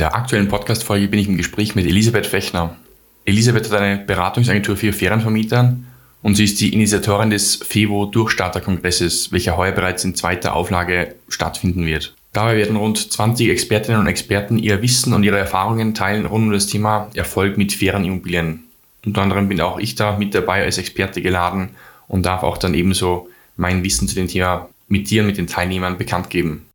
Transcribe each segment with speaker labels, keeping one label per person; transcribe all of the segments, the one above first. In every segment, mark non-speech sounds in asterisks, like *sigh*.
Speaker 1: der aktuellen Podcast-Folge bin ich im Gespräch mit Elisabeth Fechner. Elisabeth hat eine Beratungsagentur für Ferienvermieter und sie ist die Initiatorin des FEVO Durchstarterkongresses, welcher heuer bereits in zweiter Auflage stattfinden wird. Dabei werden rund 20 Expertinnen und Experten ihr Wissen und ihre Erfahrungen teilen rund um das Thema Erfolg mit fairen Immobilien. Unter anderem bin auch ich da mit dabei als Experte geladen und darf auch dann ebenso mein Wissen zu dem Thema mit dir und mit den Teilnehmern bekannt geben.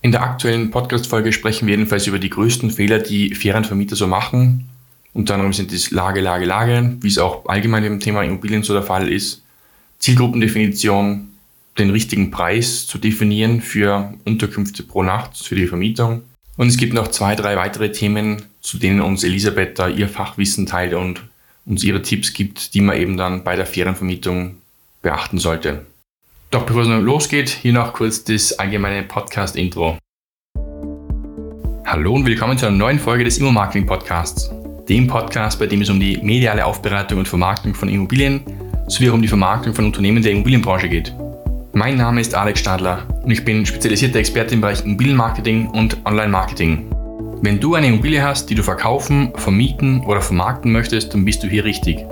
Speaker 1: In der aktuellen Podcast-Folge sprechen wir jedenfalls über die größten Fehler, die Ferienvermieter so machen. Unter anderem sind es Lage, Lage, Lage, wie es auch allgemein im Thema Immobilien so der Fall ist. Zielgruppendefinition, den richtigen Preis zu definieren für Unterkünfte pro Nacht, für die Vermietung. Und es gibt noch zwei, drei weitere Themen, zu denen uns Elisabeth da ihr Fachwissen teilt und uns ihre Tipps gibt, die man eben dann bei der Ferienvermietung beachten sollte. Doch bevor es losgeht, hier noch kurz das allgemeine Podcast-Intro. Hallo und willkommen zu einer neuen Folge des Immo-Marketing-Podcasts. Dem Podcast, bei dem es um die mediale Aufbereitung und Vermarktung von Immobilien sowie auch um die Vermarktung von Unternehmen der Immobilienbranche geht. Mein Name ist Alex Stadler und ich bin spezialisierter Experte im Bereich Immobilienmarketing und Online-Marketing. Wenn du eine Immobilie hast, die du verkaufen, vermieten oder vermarkten möchtest, dann bist du hier richtig.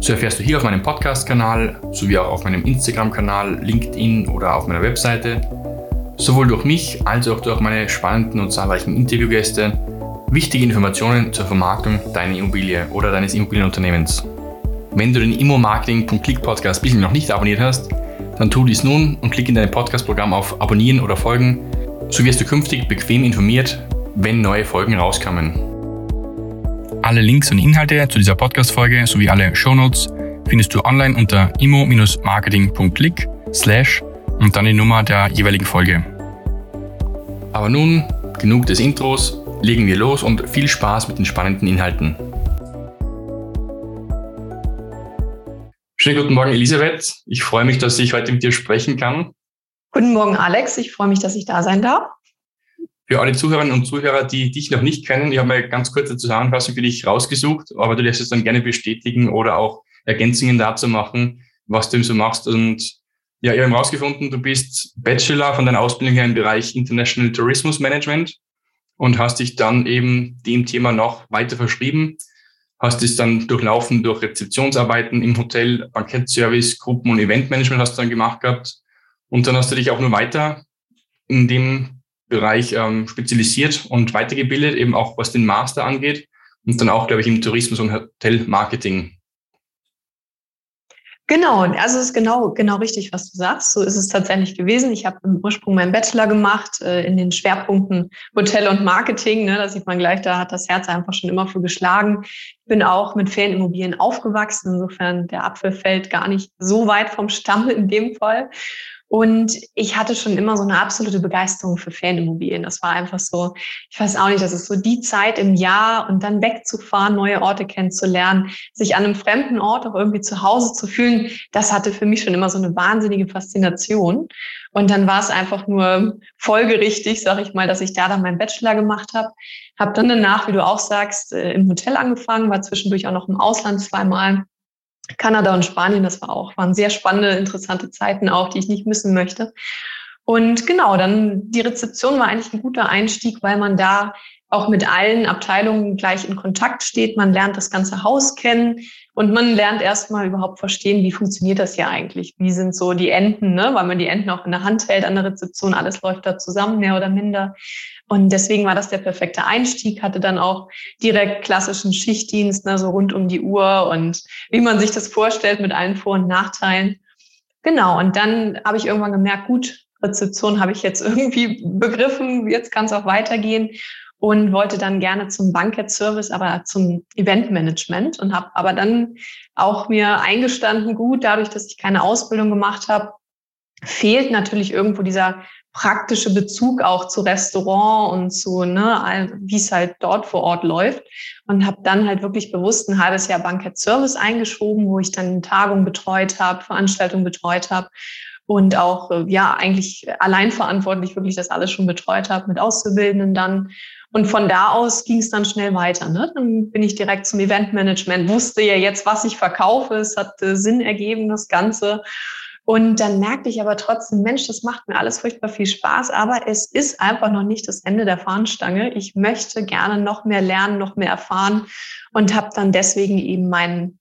Speaker 1: So erfährst du hier auf meinem Podcast-Kanal sowie auch auf meinem Instagram-Kanal, LinkedIn oder auf meiner Webseite sowohl durch mich als auch durch meine spannenden und zahlreichen Interviewgäste wichtige Informationen zur Vermarktung deiner Immobilie oder deines Immobilienunternehmens. Wenn du den Immo-Marketing.click Podcast bisher noch nicht abonniert hast, dann tu dies nun und klick in dein Podcast-Programm auf Abonnieren oder Folgen, so wirst du künftig bequem informiert, wenn neue Folgen rauskommen. Alle Links und Inhalte zu dieser Podcast-Folge sowie alle Shownotes findest du online unter imo-marketing.click slash und dann die Nummer der jeweiligen Folge. Aber nun, genug des Intros, legen wir los und viel Spaß mit den spannenden Inhalten. Schönen guten Morgen, Elisabeth. Ich freue mich, dass ich heute mit dir sprechen kann.
Speaker 2: Guten Morgen, Alex. Ich freue mich, dass ich da sein darf.
Speaker 1: Für alle Zuhörerinnen und Zuhörer, die dich noch nicht kennen, ich habe eine ganz kurze Zusammenfassung für dich rausgesucht, aber du lässt es dann gerne bestätigen oder auch Ergänzungen dazu machen, was du so machst. Und ja, wir haben herausgefunden, du bist Bachelor von deiner Ausbildung her im Bereich International Tourismus Management und hast dich dann eben dem Thema noch weiter verschrieben, hast es dann durchlaufen durch Rezeptionsarbeiten im Hotel, Bankettservice, Gruppen- und Eventmanagement hast du dann gemacht gehabt. Und dann hast du dich auch nur weiter in dem Bereich ähm, spezialisiert und weitergebildet, eben auch was den Master angeht und dann auch, glaube ich, im Tourismus- und Hotelmarketing.
Speaker 2: Genau, also es ist genau, genau richtig, was du sagst. So ist es tatsächlich gewesen. Ich habe im Ursprung meinen Bachelor gemacht äh, in den Schwerpunkten Hotel und Marketing. Ne, da sieht man gleich, da hat das Herz einfach schon immer für geschlagen. Ich bin auch mit Ferienimmobilien aufgewachsen. Insofern der Apfel fällt gar nicht so weit vom Stamm in dem Fall. Und ich hatte schon immer so eine absolute Begeisterung für Ferienimmobilien. Das war einfach so, ich weiß auch nicht, das ist so die Zeit im Jahr und dann wegzufahren, neue Orte kennenzulernen, sich an einem fremden Ort auch irgendwie zu Hause zu fühlen. Das hatte für mich schon immer so eine wahnsinnige Faszination. Und dann war es einfach nur folgerichtig, sag ich mal, dass ich da dann meinen Bachelor gemacht habe. Habe dann danach, wie du auch sagst, äh, im Hotel angefangen, war zwischendurch auch noch im Ausland zweimal Kanada und Spanien, das war auch, waren sehr spannende, interessante Zeiten auch, die ich nicht missen möchte. Und genau, dann die Rezeption war eigentlich ein guter Einstieg, weil man da auch mit allen Abteilungen gleich in Kontakt steht. Man lernt das ganze Haus kennen und man lernt erstmal überhaupt verstehen, wie funktioniert das hier eigentlich? Wie sind so die Enden, ne? weil man die Enden auch in der Hand hält an der Rezeption. Alles läuft da zusammen, mehr oder minder. Und deswegen war das der perfekte Einstieg, hatte dann auch direkt klassischen Schichtdienst, ne, so rund um die Uhr und wie man sich das vorstellt mit allen Vor- und Nachteilen. Genau, und dann habe ich irgendwann gemerkt, gut, Rezeption habe ich jetzt *laughs* irgendwie begriffen, jetzt kann es auch weitergehen und wollte dann gerne zum Bankett-Service, aber zum Eventmanagement und habe aber dann auch mir eingestanden, gut, dadurch, dass ich keine Ausbildung gemacht habe, fehlt natürlich irgendwo dieser praktische Bezug auch zu Restaurant und zu, ne, wie es halt dort vor Ort läuft. Und habe dann halt wirklich bewusst ein halbes Jahr Bankett Service eingeschoben, wo ich dann Tagungen betreut habe, Veranstaltungen betreut habe und auch äh, ja eigentlich allein verantwortlich wirklich das alles schon betreut habe mit Auszubildenden dann. Und von da aus ging es dann schnell weiter. Ne? Dann bin ich direkt zum Eventmanagement, wusste ja jetzt, was ich verkaufe. Es hat äh, Sinn ergeben, das Ganze Und dann merkte ich aber trotzdem, Mensch, das macht mir alles furchtbar viel Spaß, aber es ist einfach noch nicht das Ende der Fahnenstange. Ich möchte gerne noch mehr lernen, noch mehr erfahren und habe dann deswegen eben meinen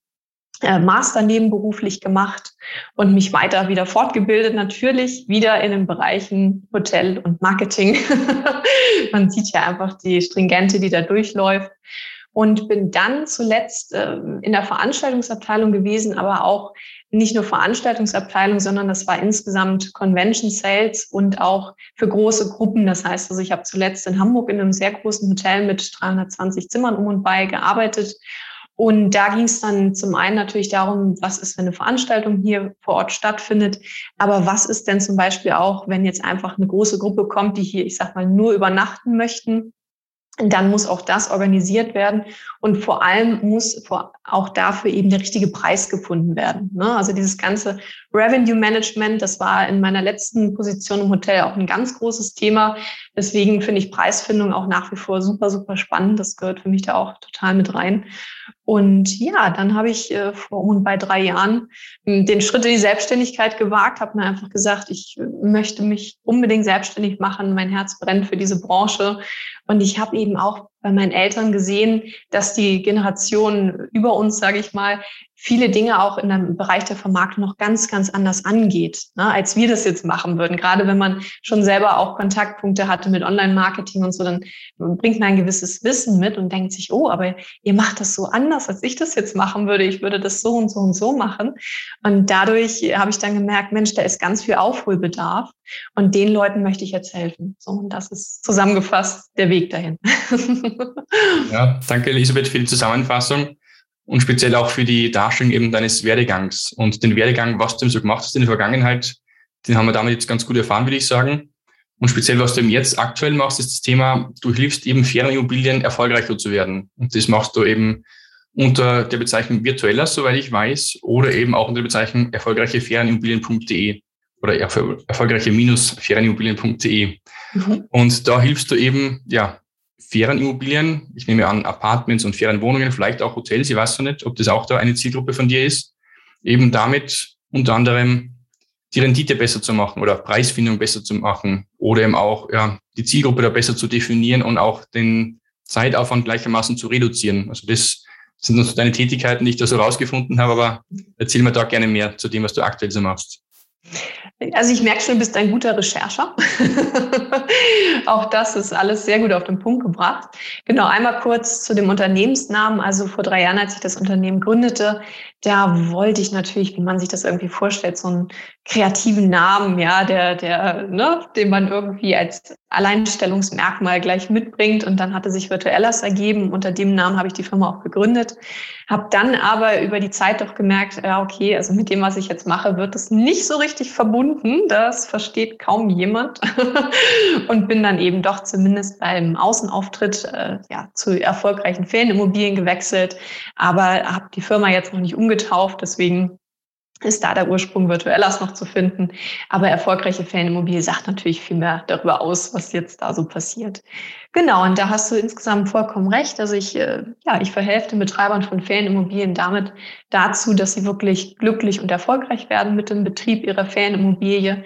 Speaker 2: äh, Master nebenberuflich gemacht und mich weiter wieder fortgebildet, natürlich wieder in den Bereichen Hotel und Marketing. *laughs* Man sieht ja einfach die Stringente, die da durchläuft. Und bin dann zuletzt äh, in der Veranstaltungsabteilung gewesen, aber auch nicht nur Veranstaltungsabteilung, sondern das war insgesamt Convention Sales und auch für große Gruppen. Das heißt, also ich habe zuletzt in Hamburg in einem sehr großen Hotel mit 320 Zimmern um und bei gearbeitet und da ging es dann zum einen natürlich darum, was ist, wenn eine Veranstaltung hier vor Ort stattfindet, aber was ist denn zum Beispiel auch, wenn jetzt einfach eine große Gruppe kommt, die hier, ich sag mal, nur übernachten möchten dann muss auch das organisiert werden und vor allem muss auch dafür eben der richtige Preis gefunden werden. Ne? Also dieses ganze Revenue Management, das war in meiner letzten Position im Hotel auch ein ganz großes Thema. Deswegen finde ich Preisfindung auch nach wie vor super, super spannend. Das gehört für mich da auch total mit rein. Und ja, dann habe ich äh, vor bei drei Jahren hm, den Schritt in die Selbstständigkeit gewagt, habe mir einfach gesagt, ich äh, möchte mich unbedingt selbstständig machen. Mein Herz brennt für diese Branche. Und ich habe eben auch bei meinen Eltern gesehen, dass die Generation über uns, sage ich mal, viele Dinge auch in dem Bereich der Vermarktung noch ganz, ganz anders angeht, ne, als wir das jetzt machen würden. Gerade wenn man schon selber auch Kontaktpunkte hatte mit Online-Marketing und so, dann bringt man ein gewisses Wissen mit und denkt sich, oh, aber ihr macht das so anders, als ich das jetzt machen würde. Ich würde das so und so und so machen. Und dadurch habe ich dann gemerkt, Mensch, da ist ganz viel Aufholbedarf und den Leuten möchte ich jetzt helfen. So, und das ist zusammengefasst der Weg dahin. *laughs*
Speaker 1: ja, danke Elisabeth für die Zusammenfassung und speziell auch für die Darstellung eben deines Werdegangs und den Werdegang, was du so gemacht hast in der Vergangenheit, den haben wir damit jetzt ganz gut erfahren, würde ich sagen. Und speziell, was du eben jetzt aktuell machst, ist das Thema, du hilfst eben fairen Immobilien erfolgreicher zu werden. Und das machst du eben unter der Bezeichnung virtueller, soweit ich weiß, oder eben auch unter der Bezeichnung erfolgreiche fairenimmobilien.de oder erfolgreiche-fairenimmobilien.de. Mhm. Und da hilfst du eben, ja, fairen Immobilien, ich nehme an Apartments und fairen Wohnungen, vielleicht auch Hotels, ich weiß noch nicht, ob das auch da eine Zielgruppe von dir ist, eben damit unter anderem die Rendite besser zu machen oder Preisfindung besser zu machen oder eben auch ja, die Zielgruppe da besser zu definieren und auch den Zeitaufwand gleichermaßen zu reduzieren. Also das sind so deine Tätigkeiten, die ich da so rausgefunden habe, aber erzähl mir da gerne mehr zu dem, was du aktuell so machst.
Speaker 2: Also ich merke schon, du bist ein guter Rechercher. *laughs* Auch das ist alles sehr gut auf den Punkt gebracht. Genau, einmal kurz zu dem Unternehmensnamen. Also vor drei Jahren, als ich das Unternehmen gründete, da wollte ich natürlich, wie man sich das irgendwie vorstellt, so einen kreativen Namen, ja, der, der, ne, den man irgendwie als Alleinstellungsmerkmal gleich mitbringt. Und dann hatte sich Virtuellas ergeben. Unter dem Namen habe ich die Firma auch gegründet. Habe dann aber über die Zeit doch gemerkt, ja, okay, also mit dem, was ich jetzt mache, wird es nicht so richtig verbunden. Das versteht kaum jemand. *laughs* und bin dann eben doch zumindest beim Außenauftritt äh, ja, zu erfolgreichen Ferienimmobilien gewechselt. Aber habe die Firma jetzt noch nicht umgesetzt umgetauft. Deswegen ist da der Ursprung virtuellers noch zu finden. Aber erfolgreiche Ferienimmobilie sagt natürlich viel mehr darüber aus, was jetzt da so passiert. Genau, und da hast du insgesamt vollkommen recht. Also ich, äh, ja, ich verhelfe den Betreibern von Ferienimmobilien damit dazu, dass sie wirklich glücklich und erfolgreich werden mit dem Betrieb ihrer Ferienimmobilie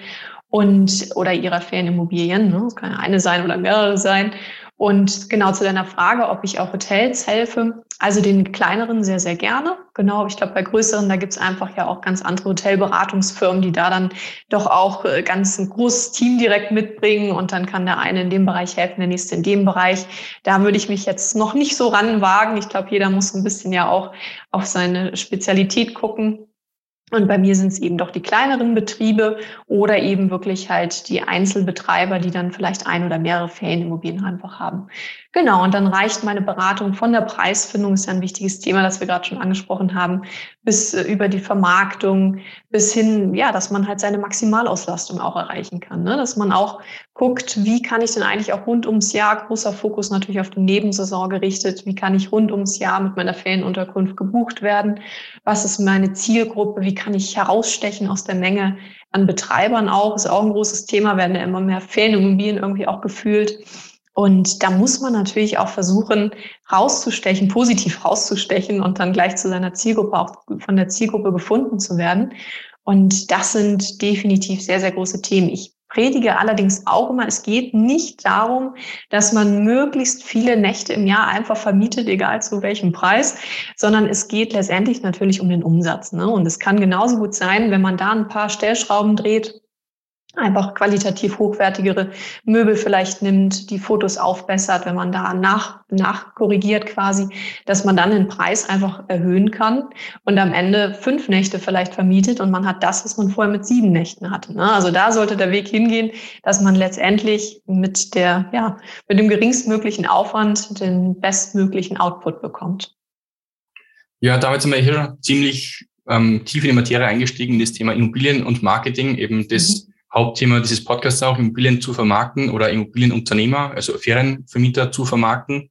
Speaker 2: und oder ihrer Ferienimmobilien. Ne? Das kann eine sein oder mehrere sein. Und genau zu deiner Frage, ob ich auch Hotels helfe. Also den kleineren sehr, sehr gerne. Genau, ich glaube, bei größeren, da gibt es einfach ja auch ganz andere Hotelberatungsfirmen, die da dann doch auch äh, ganz ein großes Team direkt mitbringen und dann kann der eine in dem Bereich helfen, der nächste in dem Bereich. Da würde ich mich jetzt noch nicht so ranwagen. Ich glaube, jeder muss ein bisschen ja auch auf seine Spezialität gucken. Und bei mir sind es eben doch die kleineren Betriebe oder eben wirklich halt die Einzelbetreiber, die dann vielleicht ein oder mehrere Ferienimmobilien einfach haben. Genau, und dann reicht meine Beratung von der Preisfindung, ist ja ein wichtiges Thema, das wir gerade schon angesprochen haben, bis äh, über die Vermarktung, bis hin, ja, dass man halt seine Maximalauslastung auch erreichen kann. Ne? Dass man auch guckt, wie kann ich denn eigentlich auch rund ums Jahr, großer Fokus natürlich auf die Nebensaison gerichtet, wie kann ich rund ums Jahr mit meiner Ferienunterkunft gebucht werden, was ist meine Zielgruppe, wie kann ich herausstechen aus der Menge an Betreibern auch, ist auch ein großes Thema, werden ja immer mehr Ferienimmobilien irgendwie auch gefühlt. Und da muss man natürlich auch versuchen, rauszustechen, positiv rauszustechen und dann gleich zu seiner Zielgruppe, auch von der Zielgruppe gefunden zu werden. Und das sind definitiv sehr, sehr große Themen. Ich predige allerdings auch immer, es geht nicht darum, dass man möglichst viele Nächte im Jahr einfach vermietet, egal zu welchem Preis, sondern es geht letztendlich natürlich um den Umsatz. Ne? Und es kann genauso gut sein, wenn man da ein paar Stellschrauben dreht, einfach qualitativ hochwertigere Möbel vielleicht nimmt, die Fotos aufbessert, wenn man da nach, nachkorrigiert quasi, dass man dann den Preis einfach erhöhen kann und am Ende fünf Nächte vielleicht vermietet und man hat das, was man vorher mit sieben Nächten hatte. Ne? Also da sollte der Weg hingehen, dass man letztendlich mit der, ja, mit dem geringstmöglichen Aufwand den bestmöglichen Output bekommt.
Speaker 1: Ja, damit sind wir hier ziemlich ähm, tief in die Materie eingestiegen, in das Thema Immobilien und Marketing, eben das mhm Hauptthema dieses Podcasts auch, Immobilien zu vermarkten oder Immobilienunternehmer, also Ferienvermieter zu vermarkten.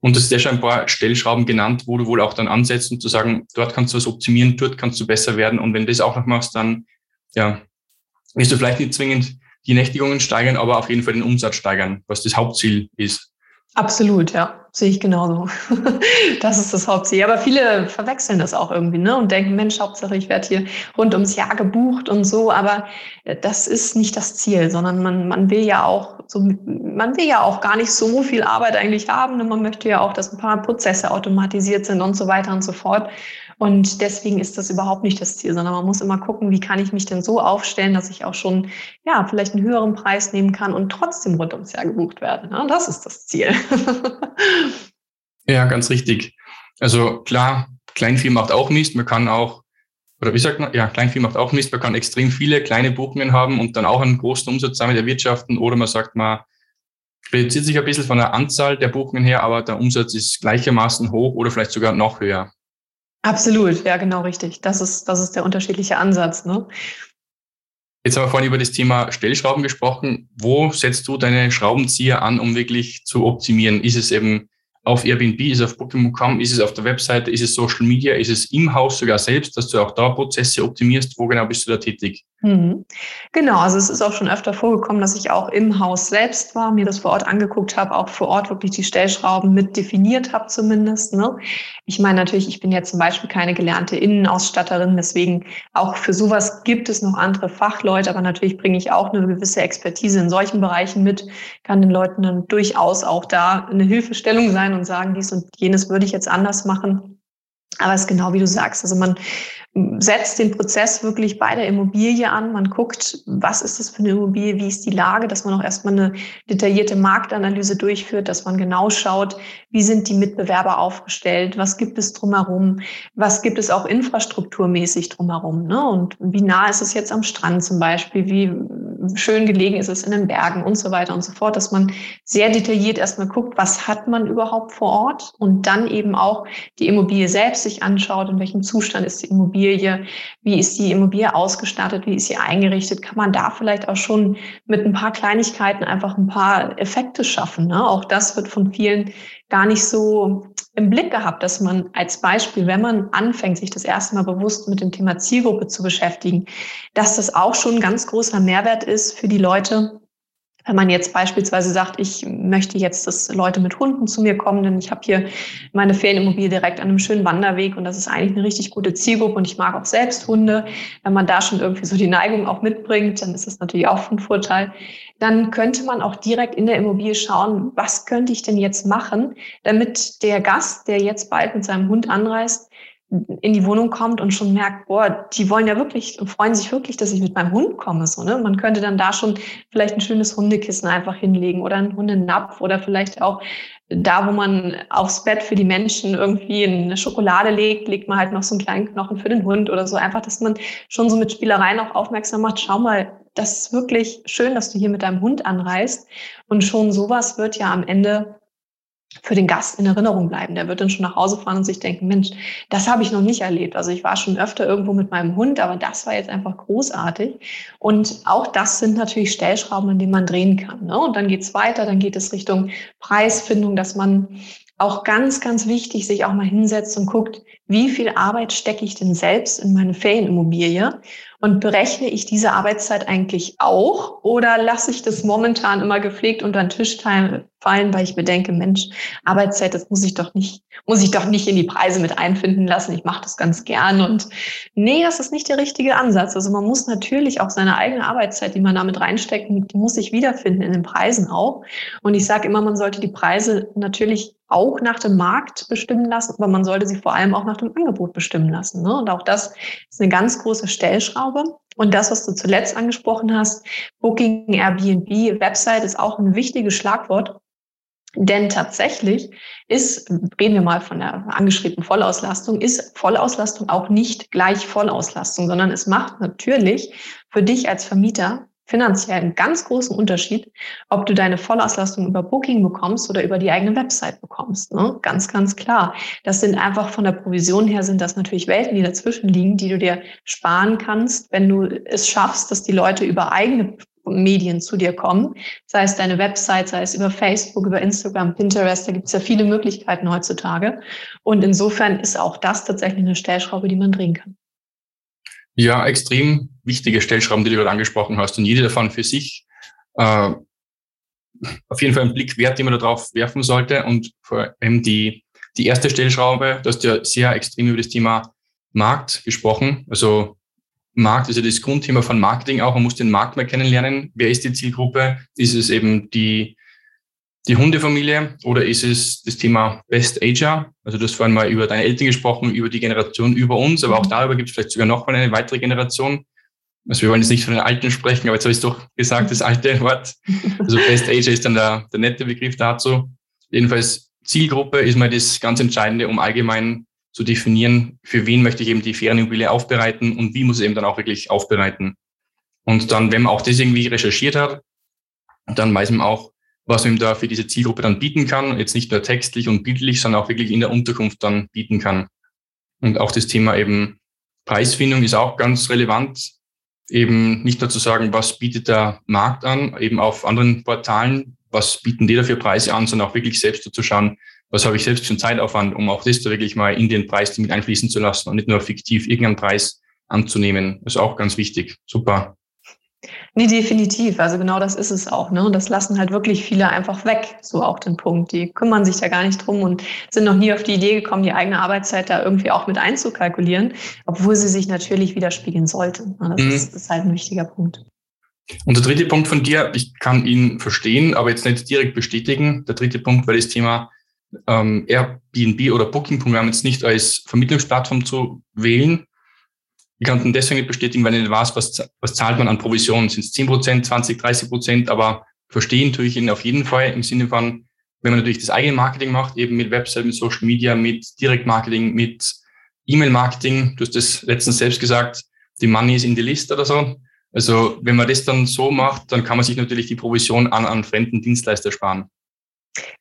Speaker 1: Und das ist ja schon ein paar Stellschrauben genannt, wo du wohl auch dann ansetzt und zu sagen, dort kannst du was optimieren, dort kannst du besser werden. Und wenn du das auch noch machst, dann, ja, wirst du vielleicht nicht zwingend die Nächtigungen steigern, aber auf jeden Fall den Umsatz steigern, was das Hauptziel ist.
Speaker 2: Absolut, ja. Sehe ich genauso. *laughs* Das ist das Hauptziel. Aber viele verwechseln das auch irgendwie, ne? Und denken, Mensch, Hauptsache ich werde hier rund ums Jahr gebucht und so. Aber äh, das ist nicht das Ziel, sondern man, man will ja auch so, man will ja auch gar nicht so viel Arbeit eigentlich haben. Ne? Man möchte ja auch, dass ein paar Prozesse automatisiert sind und so weiter und so fort. Und deswegen ist das überhaupt nicht das Ziel, sondern man muss immer gucken, wie kann ich mich denn so aufstellen, dass ich auch schon, ja, vielleicht einen höheren Preis nehmen kann und trotzdem rund ums Jahr gebucht werde. Ne? Das ist das Ziel. *laughs*
Speaker 1: ja, ganz richtig. Also klar, Kleinvieh macht auch Mist. Man kann auch, oder wie sagt man, ja, Kleinvieh macht auch Mist. Man kann extrem viele kleine Buchungen haben und dann auch einen großen Umsatz damit erwirtschaften. Oder man sagt mal, reduziert sich ein bisschen von der Anzahl der Buchungen her, aber der Umsatz ist gleichermaßen hoch oder vielleicht sogar noch höher.
Speaker 2: Absolut, ja, genau richtig. Das ist, das ist der unterschiedliche Ansatz. Ne?
Speaker 1: Jetzt haben wir vorhin über das Thema Stellschrauben gesprochen. Wo setzt du deine Schraubenzieher an, um wirklich zu optimieren? Ist es eben auf Airbnb, ist es auf Booking.com, ist es auf der Webseite, ist es Social Media, ist es im Haus sogar selbst, dass du auch da Prozesse optimierst? Wo genau bist du da tätig?
Speaker 2: Mhm. Genau, also es ist auch schon öfter vorgekommen, dass ich auch im Haus selbst war, mir das vor Ort angeguckt habe, auch vor Ort wirklich die Stellschrauben mit definiert habe zumindest. Ne? Ich meine natürlich, ich bin ja zum Beispiel keine gelernte Innenausstatterin, deswegen auch für sowas gibt es noch andere Fachleute, aber natürlich bringe ich auch eine gewisse Expertise in solchen Bereichen mit, kann den Leuten dann durchaus auch da eine Hilfestellung sein und sagen, dies und jenes würde ich jetzt anders machen. Aber es ist genau wie du sagst. Also man setzt den Prozess wirklich bei der Immobilie an. Man guckt, was ist das für eine Immobilie, wie ist die Lage, dass man auch erstmal eine detaillierte Marktanalyse durchführt, dass man genau schaut, wie sind die Mitbewerber aufgestellt, was gibt es drumherum, was gibt es auch infrastrukturmäßig drumherum. Ne? Und wie nah ist es jetzt am Strand zum Beispiel, wie schön gelegen ist es in den Bergen und so weiter und so fort, dass man sehr detailliert erstmal guckt, was hat man überhaupt vor Ort und dann eben auch die Immobilie selbst sich anschaut, in welchem Zustand ist die Immobilie, wie ist die Immobilie ausgestattet, wie ist sie eingerichtet, kann man da vielleicht auch schon mit ein paar Kleinigkeiten einfach ein paar Effekte schaffen. Ne? Auch das wird von vielen gar nicht so im Blick gehabt, dass man als Beispiel, wenn man anfängt, sich das erste Mal bewusst mit dem Thema Zielgruppe zu beschäftigen, dass das auch schon ein ganz großer Mehrwert ist für die Leute, wenn man jetzt beispielsweise sagt, ich möchte jetzt, dass Leute mit Hunden zu mir kommen, denn ich habe hier meine Ferienimmobilie direkt an einem schönen Wanderweg und das ist eigentlich eine richtig gute Zielgruppe und ich mag auch selbst Hunde. Wenn man da schon irgendwie so die Neigung auch mitbringt, dann ist das natürlich auch von Vorteil. Dann könnte man auch direkt in der Immobilie schauen, was könnte ich denn jetzt machen, damit der Gast, der jetzt bald mit seinem Hund anreist, in die Wohnung kommt und schon merkt, boah, die wollen ja wirklich, freuen sich wirklich, dass ich mit meinem Hund komme. So, ne? Man könnte dann da schon vielleicht ein schönes Hundekissen einfach hinlegen oder einen Hundenapf oder vielleicht auch da, wo man aufs Bett für die Menschen irgendwie eine Schokolade legt, legt man halt noch so einen kleinen Knochen für den Hund oder so. Einfach, dass man schon so mit Spielereien auch aufmerksam macht. Schau mal, das ist wirklich schön, dass du hier mit deinem Hund anreist. Und schon sowas wird ja am Ende für den Gast in Erinnerung bleiben. Der wird dann schon nach Hause fahren und sich denken, Mensch, das habe ich noch nicht erlebt. Also ich war schon öfter irgendwo mit meinem Hund, aber das war jetzt einfach großartig. Und auch das sind natürlich Stellschrauben, an denen man drehen kann. Ne? Und dann geht's weiter, dann geht es Richtung Preisfindung, dass man auch ganz, ganz wichtig sich auch mal hinsetzt und guckt, wie viel Arbeit stecke ich denn selbst in meine Ferienimmobilie und berechne ich diese Arbeitszeit eigentlich auch oder lasse ich das momentan immer gepflegt unter den Tisch fallen, weil ich mir denke, Mensch, Arbeitszeit, das muss ich doch nicht, muss ich doch nicht in die Preise mit einfinden lassen. Ich mache das ganz gern. Und nee, das ist nicht der richtige Ansatz. Also man muss natürlich auch seine eigene Arbeitszeit, die man damit reinsteckt, die muss sich wiederfinden in den Preisen auch. Und ich sage immer, man sollte die Preise natürlich auch nach dem Markt bestimmen lassen, aber man sollte sie vor allem auch nach dem Angebot bestimmen lassen. Ne? Und auch das ist eine ganz große Stellschraube. Und das, was du zuletzt angesprochen hast, Booking, Airbnb, Website ist auch ein wichtiges Schlagwort. Denn tatsächlich ist, reden wir mal von der angeschriebenen Vollauslastung, ist Vollauslastung auch nicht gleich Vollauslastung, sondern es macht natürlich für dich als Vermieter finanziell einen ganz großen Unterschied, ob du deine Vollauslastung über Booking bekommst oder über die eigene Website bekommst. Ne? Ganz, ganz klar. Das sind einfach von der Provision her sind das natürlich Welten, die dazwischen liegen, die du dir sparen kannst, wenn du es schaffst, dass die Leute über eigene Medien zu dir kommen, sei es deine Website, sei es über Facebook, über Instagram, Pinterest, da gibt es ja viele Möglichkeiten heutzutage. Und insofern ist auch das tatsächlich eine Stellschraube, die man drehen kann.
Speaker 1: Ja, extrem wichtige Stellschrauben, die du gerade angesprochen hast. Und jede davon für sich äh, auf jeden Fall einen Blick wert, den man darauf werfen sollte. Und vor allem die, die erste Stellschraube, du hast ja sehr extrem über das Thema Markt gesprochen. Also Markt ist ja das Grundthema von Marketing auch. Man muss den Markt mal kennenlernen. Wer ist die Zielgruppe? Ist es eben die, die Hundefamilie oder ist es das Thema Best Ager? Also du hast vorhin mal über deine Eltern gesprochen, über die Generation über uns, aber auch mhm. darüber gibt es vielleicht sogar noch mal eine weitere Generation. Also wir wollen jetzt nicht von den Alten sprechen, aber jetzt habe ich es doch gesagt, das alte *laughs* Wort. Also Best Ager ist dann der, der nette Begriff dazu. Jedenfalls Zielgruppe ist mal das ganz Entscheidende, um allgemein zu definieren, für wen möchte ich eben die Ferienimmobilie aufbereiten und wie muss es eben dann auch wirklich aufbereiten. Und dann, wenn man auch das irgendwie recherchiert hat, dann weiß man auch, was man da für diese Zielgruppe dann bieten kann. Jetzt nicht nur textlich und bildlich, sondern auch wirklich in der Unterkunft dann bieten kann. Und auch das Thema eben Preisfindung ist auch ganz relevant. Eben nicht nur zu sagen, was bietet der Markt an, eben auf anderen Portalen, was bieten die da für Preise an, sondern auch wirklich selbst zu schauen, was habe ich selbst für einen Zeitaufwand, um auch das da wirklich mal in den Preis mit einfließen zu lassen und nicht nur fiktiv irgendeinen Preis anzunehmen. Das ist auch ganz wichtig. Super.
Speaker 2: Nee, definitiv. Also genau das ist es auch. Ne? Und das lassen halt wirklich viele einfach weg. So auch den Punkt. Die kümmern sich da gar nicht drum und sind noch nie auf die Idee gekommen, die eigene Arbeitszeit da irgendwie auch mit einzukalkulieren, obwohl sie sich natürlich widerspiegeln sollte. Das mhm. ist, ist halt ein wichtiger Punkt.
Speaker 1: Und der dritte Punkt von dir, ich kann ihn verstehen, aber jetzt nicht direkt bestätigen. Der dritte Punkt war das Thema ähm, Airbnb oder Booking.com jetzt nicht als Vermittlungsplattform zu wählen. Ich kann ihn deswegen nicht bestätigen, weil ich nicht weiß, was, was zahlt man an Provisionen. Sind es 10 Prozent, 20, 30 Prozent, aber verstehen tue ich ihn auf jeden Fall im Sinne von, wenn man natürlich das eigene Marketing macht, eben mit Website, mit Social Media, mit Direktmarketing, mit E-Mail-Marketing. Du hast das letztens selbst gesagt, die Money is in the list oder so. Also wenn man das dann so macht, dann kann man sich natürlich die Provision an, an fremden Dienstleister sparen.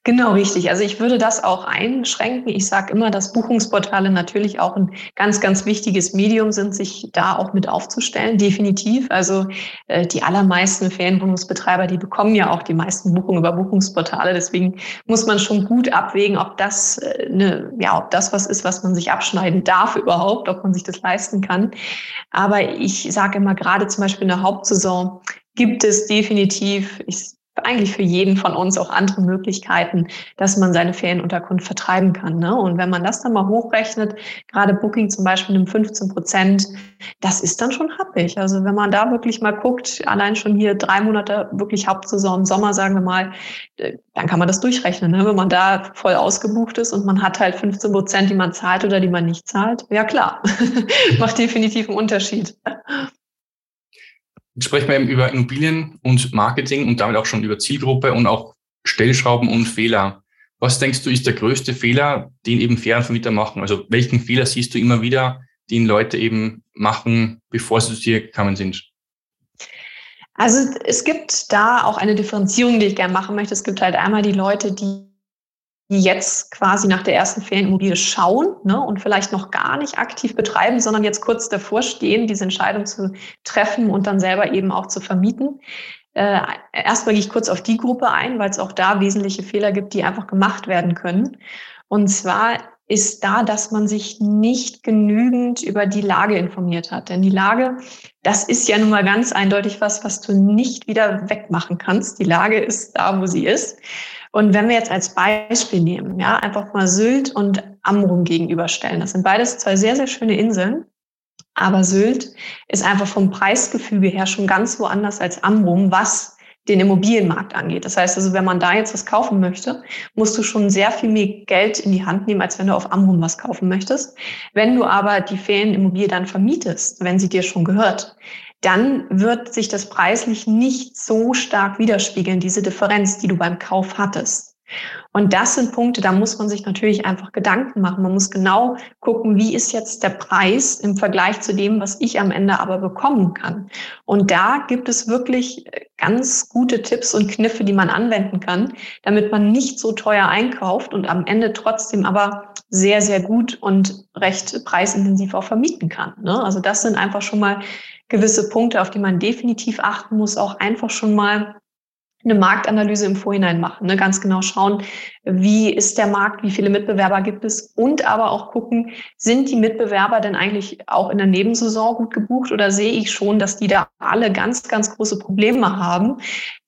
Speaker 2: Genau, richtig. Also ich würde das auch einschränken. Ich sage immer, dass Buchungsportale natürlich auch ein ganz, ganz wichtiges Medium sind, sich da auch mit aufzustellen. Definitiv. Also äh, die allermeisten Ferienwohnungsbetreiber, die bekommen ja auch die meisten Buchungen über Buchungsportale. Deswegen muss man schon gut abwägen, ob das äh, eine, ja, ob das was ist, was man sich abschneiden darf überhaupt, ob man sich das leisten kann. Aber ich sage immer, gerade zum Beispiel in der Hauptsaison gibt es definitiv, ich eigentlich für jeden von uns auch andere Möglichkeiten, dass man seine Ferienunterkunft vertreiben kann. Ne? Und wenn man das dann mal hochrechnet, gerade Booking zum Beispiel nimmt 15 Prozent, das ist dann schon happig. Also wenn man da wirklich mal guckt, allein schon hier drei Monate wirklich Hauptsaison Sommer, sagen wir mal, äh, dann kann man das durchrechnen. Ne? Wenn man da voll ausgebucht ist und man hat halt 15 Prozent, die man zahlt oder die man nicht zahlt, ja klar, *laughs* macht definitiv einen Unterschied.
Speaker 1: Jetzt sprechen wir eben über Immobilien und Marketing und damit auch schon über Zielgruppe und auch Stellschrauben und Fehler. Was denkst du, ist der größte Fehler, den eben Ferienvermieter machen? Also welchen Fehler siehst du immer wieder, den Leute eben machen, bevor sie zu dir gekommen sind?
Speaker 2: Also es gibt da auch eine Differenzierung, die ich gerne machen möchte. Es gibt halt einmal die Leute, die die jetzt quasi nach der ersten Ferienimmobilie schauen ne, und vielleicht noch gar nicht aktiv betreiben, sondern jetzt kurz davor stehen, diese Entscheidung zu treffen und dann selber eben auch zu vermieten. Äh, erstmal gehe ich kurz auf die Gruppe ein, weil es auch da wesentliche Fehler gibt, die einfach gemacht werden können. Und zwar ist da, dass man sich nicht genügend über die Lage informiert hat. Denn die Lage, das ist ja nun mal ganz eindeutig was, was du nicht wieder wegmachen kannst. Die Lage ist da, wo sie ist. Und wenn wir jetzt als Beispiel nehmen, ja, einfach mal Sylt und Amrum gegenüberstellen. Das sind beides zwei sehr, sehr schöne Inseln. Aber Sylt ist einfach vom Preisgefüge her schon ganz woanders als Amrum, was den Immobilienmarkt angeht. Das heißt also, wenn man da jetzt was kaufen möchte, musst du schon sehr viel mehr Geld in die Hand nehmen, als wenn du auf Amrum was kaufen möchtest. Wenn du aber die Ferienimmobilie dann vermietest, wenn sie dir schon gehört, dann wird sich das preislich nicht so stark widerspiegeln, diese Differenz, die du beim Kauf hattest. Und das sind Punkte, da muss man sich natürlich einfach Gedanken machen. Man muss genau gucken, wie ist jetzt der Preis im Vergleich zu dem, was ich am Ende aber bekommen kann. Und da gibt es wirklich ganz gute Tipps und Kniffe, die man anwenden kann, damit man nicht so teuer einkauft und am Ende trotzdem aber sehr, sehr gut und recht preisintensiv auch vermieten kann. Ne? Also das sind einfach schon mal gewisse Punkte, auf die man definitiv achten muss, auch einfach schon mal eine Marktanalyse im Vorhinein machen, ne? ganz genau schauen, wie ist der Markt, wie viele Mitbewerber gibt es und aber auch gucken, sind die Mitbewerber denn eigentlich auch in der Nebensaison gut gebucht oder sehe ich schon, dass die da alle ganz, ganz große Probleme haben,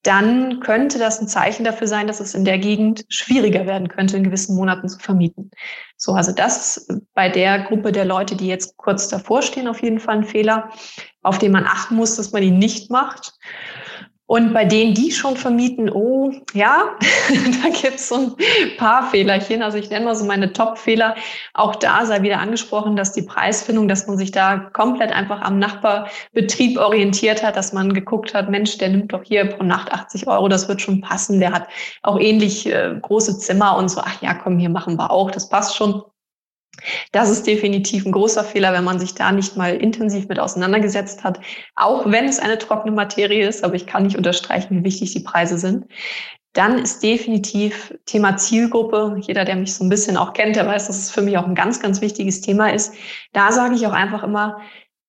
Speaker 2: dann könnte das ein Zeichen dafür sein, dass es in der Gegend schwieriger werden könnte, in gewissen Monaten zu vermieten. So, also das ist bei der Gruppe der Leute, die jetzt kurz davor stehen, auf jeden Fall ein Fehler, auf den man achten muss, dass man ihn nicht macht. Und bei denen, die schon vermieten, oh ja, *laughs* da gibt es so ein paar Fehlerchen. Also ich nenne mal so meine Top-Fehler. Auch da sei wieder angesprochen, dass die Preisfindung, dass man sich da komplett einfach am Nachbarbetrieb orientiert hat, dass man geguckt hat, Mensch, der nimmt doch hier pro Nacht 80 Euro, das wird schon passen. Der hat auch ähnlich äh, große Zimmer und so, ach ja, komm, hier machen wir auch, das passt schon. Das ist definitiv ein großer Fehler, wenn man sich da nicht mal intensiv mit auseinandergesetzt hat, auch wenn es eine trockene Materie ist, aber ich kann nicht unterstreichen, wie wichtig die Preise sind. Dann ist definitiv Thema Zielgruppe. Jeder, der mich so ein bisschen auch kennt, der weiß, dass es für mich auch ein ganz, ganz wichtiges Thema ist. Da sage ich auch einfach immer,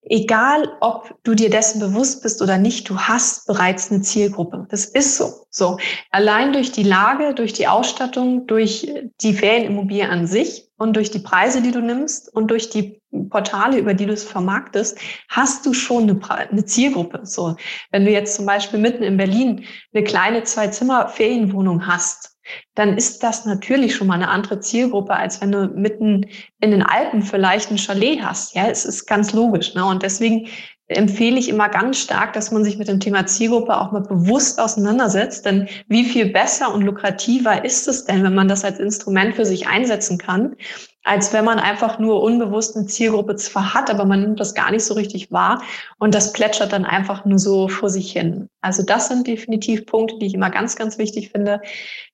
Speaker 2: egal ob du dir dessen bewusst bist oder nicht, du hast bereits eine Zielgruppe. Das ist so. So. Allein durch die Lage, durch die Ausstattung, durch die Ferienimmobilie an sich und durch die Preise, die du nimmst und durch die Portale, über die du es vermarktest, hast du schon eine, eine Zielgruppe. So. Wenn du jetzt zum Beispiel mitten in Berlin eine kleine Zwei-Zimmer-Ferienwohnung hast, dann ist das natürlich schon mal eine andere Zielgruppe, als wenn du mitten in den Alpen vielleicht ein Chalet hast. Ja, es ist ganz logisch. Ne? Und deswegen empfehle ich immer ganz stark, dass man sich mit dem Thema Zielgruppe auch mal bewusst auseinandersetzt. Denn wie viel besser und lukrativer ist es denn, wenn man das als Instrument für sich einsetzen kann, als wenn man einfach nur unbewusst eine Zielgruppe zwar hat, aber man nimmt das gar nicht so richtig wahr und das plätschert dann einfach nur so vor sich hin. Also das sind definitiv Punkte, die ich immer ganz, ganz wichtig finde.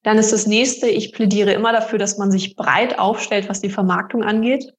Speaker 2: Dann ist das nächste, ich plädiere immer dafür, dass man sich breit aufstellt, was die Vermarktung angeht.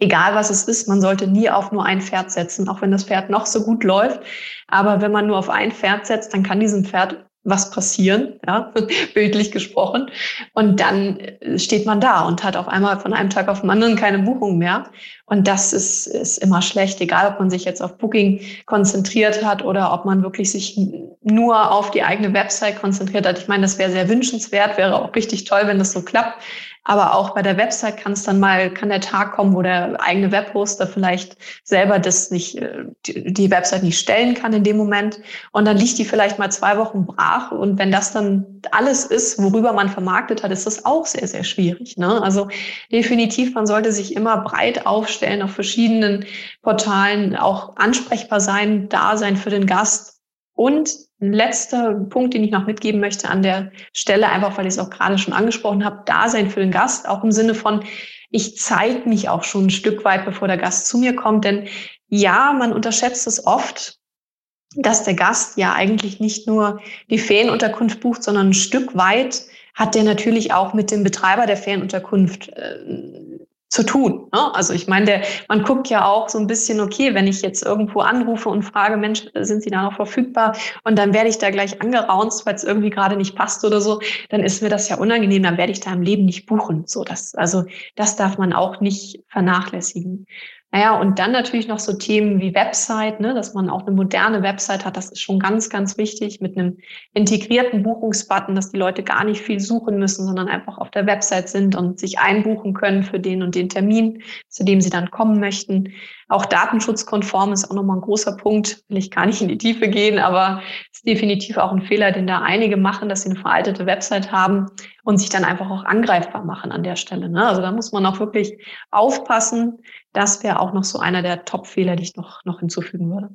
Speaker 2: Egal was es ist, man sollte nie auf nur ein Pferd setzen, auch wenn das Pferd noch so gut läuft. Aber wenn man nur auf ein Pferd setzt, dann kann diesem Pferd was passieren, ja, *laughs* bildlich gesprochen. Und dann steht man da und hat auf einmal von einem Tag auf den anderen keine Buchung mehr. Und das ist, ist immer schlecht, egal ob man sich jetzt auf Booking konzentriert hat oder ob man wirklich sich nur auf die eigene Website konzentriert hat. Ich meine, das wäre sehr wünschenswert, wäre auch richtig toll, wenn das so klappt. Aber auch bei der Website kann es dann mal, kann der Tag kommen, wo der eigene Webhoster vielleicht selber das nicht, äh, die Website nicht stellen kann in dem Moment. Und dann liegt die vielleicht mal zwei Wochen brach. Und wenn das dann alles ist, worüber man vermarktet hat, ist das auch sehr, sehr schwierig. Ne? Also definitiv, man sollte sich immer breit aufstellen auf verschiedenen Portalen, auch ansprechbar sein, da sein für den Gast. Und ein letzter Punkt, den ich noch mitgeben möchte an der Stelle, einfach weil ich es auch gerade schon angesprochen habe, Dasein für den Gast, auch im Sinne von, ich zeige mich auch schon ein Stück weit, bevor der Gast zu mir kommt. Denn ja, man unterschätzt es oft, dass der Gast ja eigentlich nicht nur die Ferienunterkunft bucht, sondern ein Stück weit hat der natürlich auch mit dem Betreiber der Ferienunterkunft äh, zu tun. Ne? Also ich meine, man guckt ja auch so ein bisschen, okay, wenn ich jetzt irgendwo anrufe und frage, Mensch, sind Sie da noch verfügbar? Und dann werde ich da gleich angeraunzt, weil es irgendwie gerade nicht passt oder so, dann ist mir das ja unangenehm, dann werde ich da im Leben nicht buchen. So, das, also das darf man auch nicht vernachlässigen. Naja, und dann natürlich noch so Themen wie Website, ne, dass man auch eine moderne Website hat. Das ist schon ganz, ganz wichtig mit einem integrierten Buchungsbutton, dass die Leute gar nicht viel suchen müssen, sondern einfach auf der Website sind und sich einbuchen können für den und den Termin, zu dem sie dann kommen möchten. Auch datenschutzkonform ist auch nochmal ein großer Punkt. Will ich gar nicht in die Tiefe gehen, aber ist definitiv auch ein Fehler, den da einige machen, dass sie eine veraltete Website haben und sich dann einfach auch angreifbar machen an der Stelle. Ne? Also da muss man auch wirklich aufpassen. Das wäre auch noch so einer der Top-Fehler, die ich noch, noch hinzufügen würde.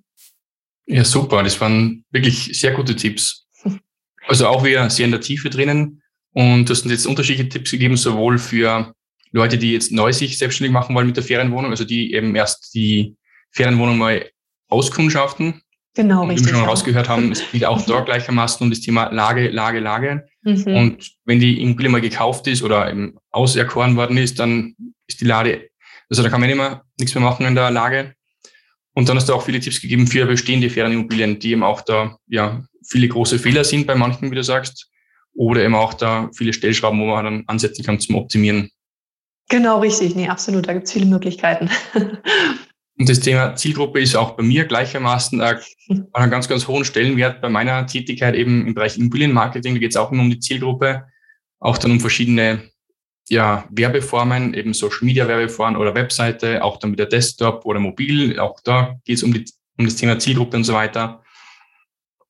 Speaker 1: Ja, super. Das waren wirklich sehr gute Tipps. *laughs* Also auch wir sehr in der Tiefe drinnen. Und du hast uns jetzt unterschiedliche Tipps gegeben, sowohl für Leute, die jetzt neu sich selbstständig machen wollen mit der Ferienwohnung, also die eben erst die Ferienwohnung mal auskundschaften.
Speaker 2: Genau,
Speaker 1: und
Speaker 2: richtig.
Speaker 1: Wie wir schon rausgehört haben, es geht auch dort gleichermaßen um das Thema Lage, Lage, Lage. Mhm. Und wenn die Immobilie mal gekauft ist oder eben auserkoren worden ist, dann ist die Lade, also da kann man immer nichts mehr machen in der Lage. Und dann hast du auch viele Tipps gegeben für bestehende Ferienimmobilien, die eben auch da ja viele große Fehler sind bei manchen, wie du sagst, oder eben auch da viele Stellschrauben, wo man dann ansetzen kann zum Optimieren.
Speaker 2: Genau, richtig. Nee, absolut. Da gibt es viele Möglichkeiten. *laughs*
Speaker 1: Und das Thema Zielgruppe ist auch bei mir gleichermaßen äh, einen ganz, ganz hohen Stellenwert bei meiner Tätigkeit eben im Bereich Immobilienmarketing. Da geht es auch immer um die Zielgruppe, auch dann um verschiedene ja, Werbeformen, eben Social Media Werbeformen oder Webseite, auch dann mit der Desktop oder mobil. Auch da geht es um, um das Thema Zielgruppe und so weiter.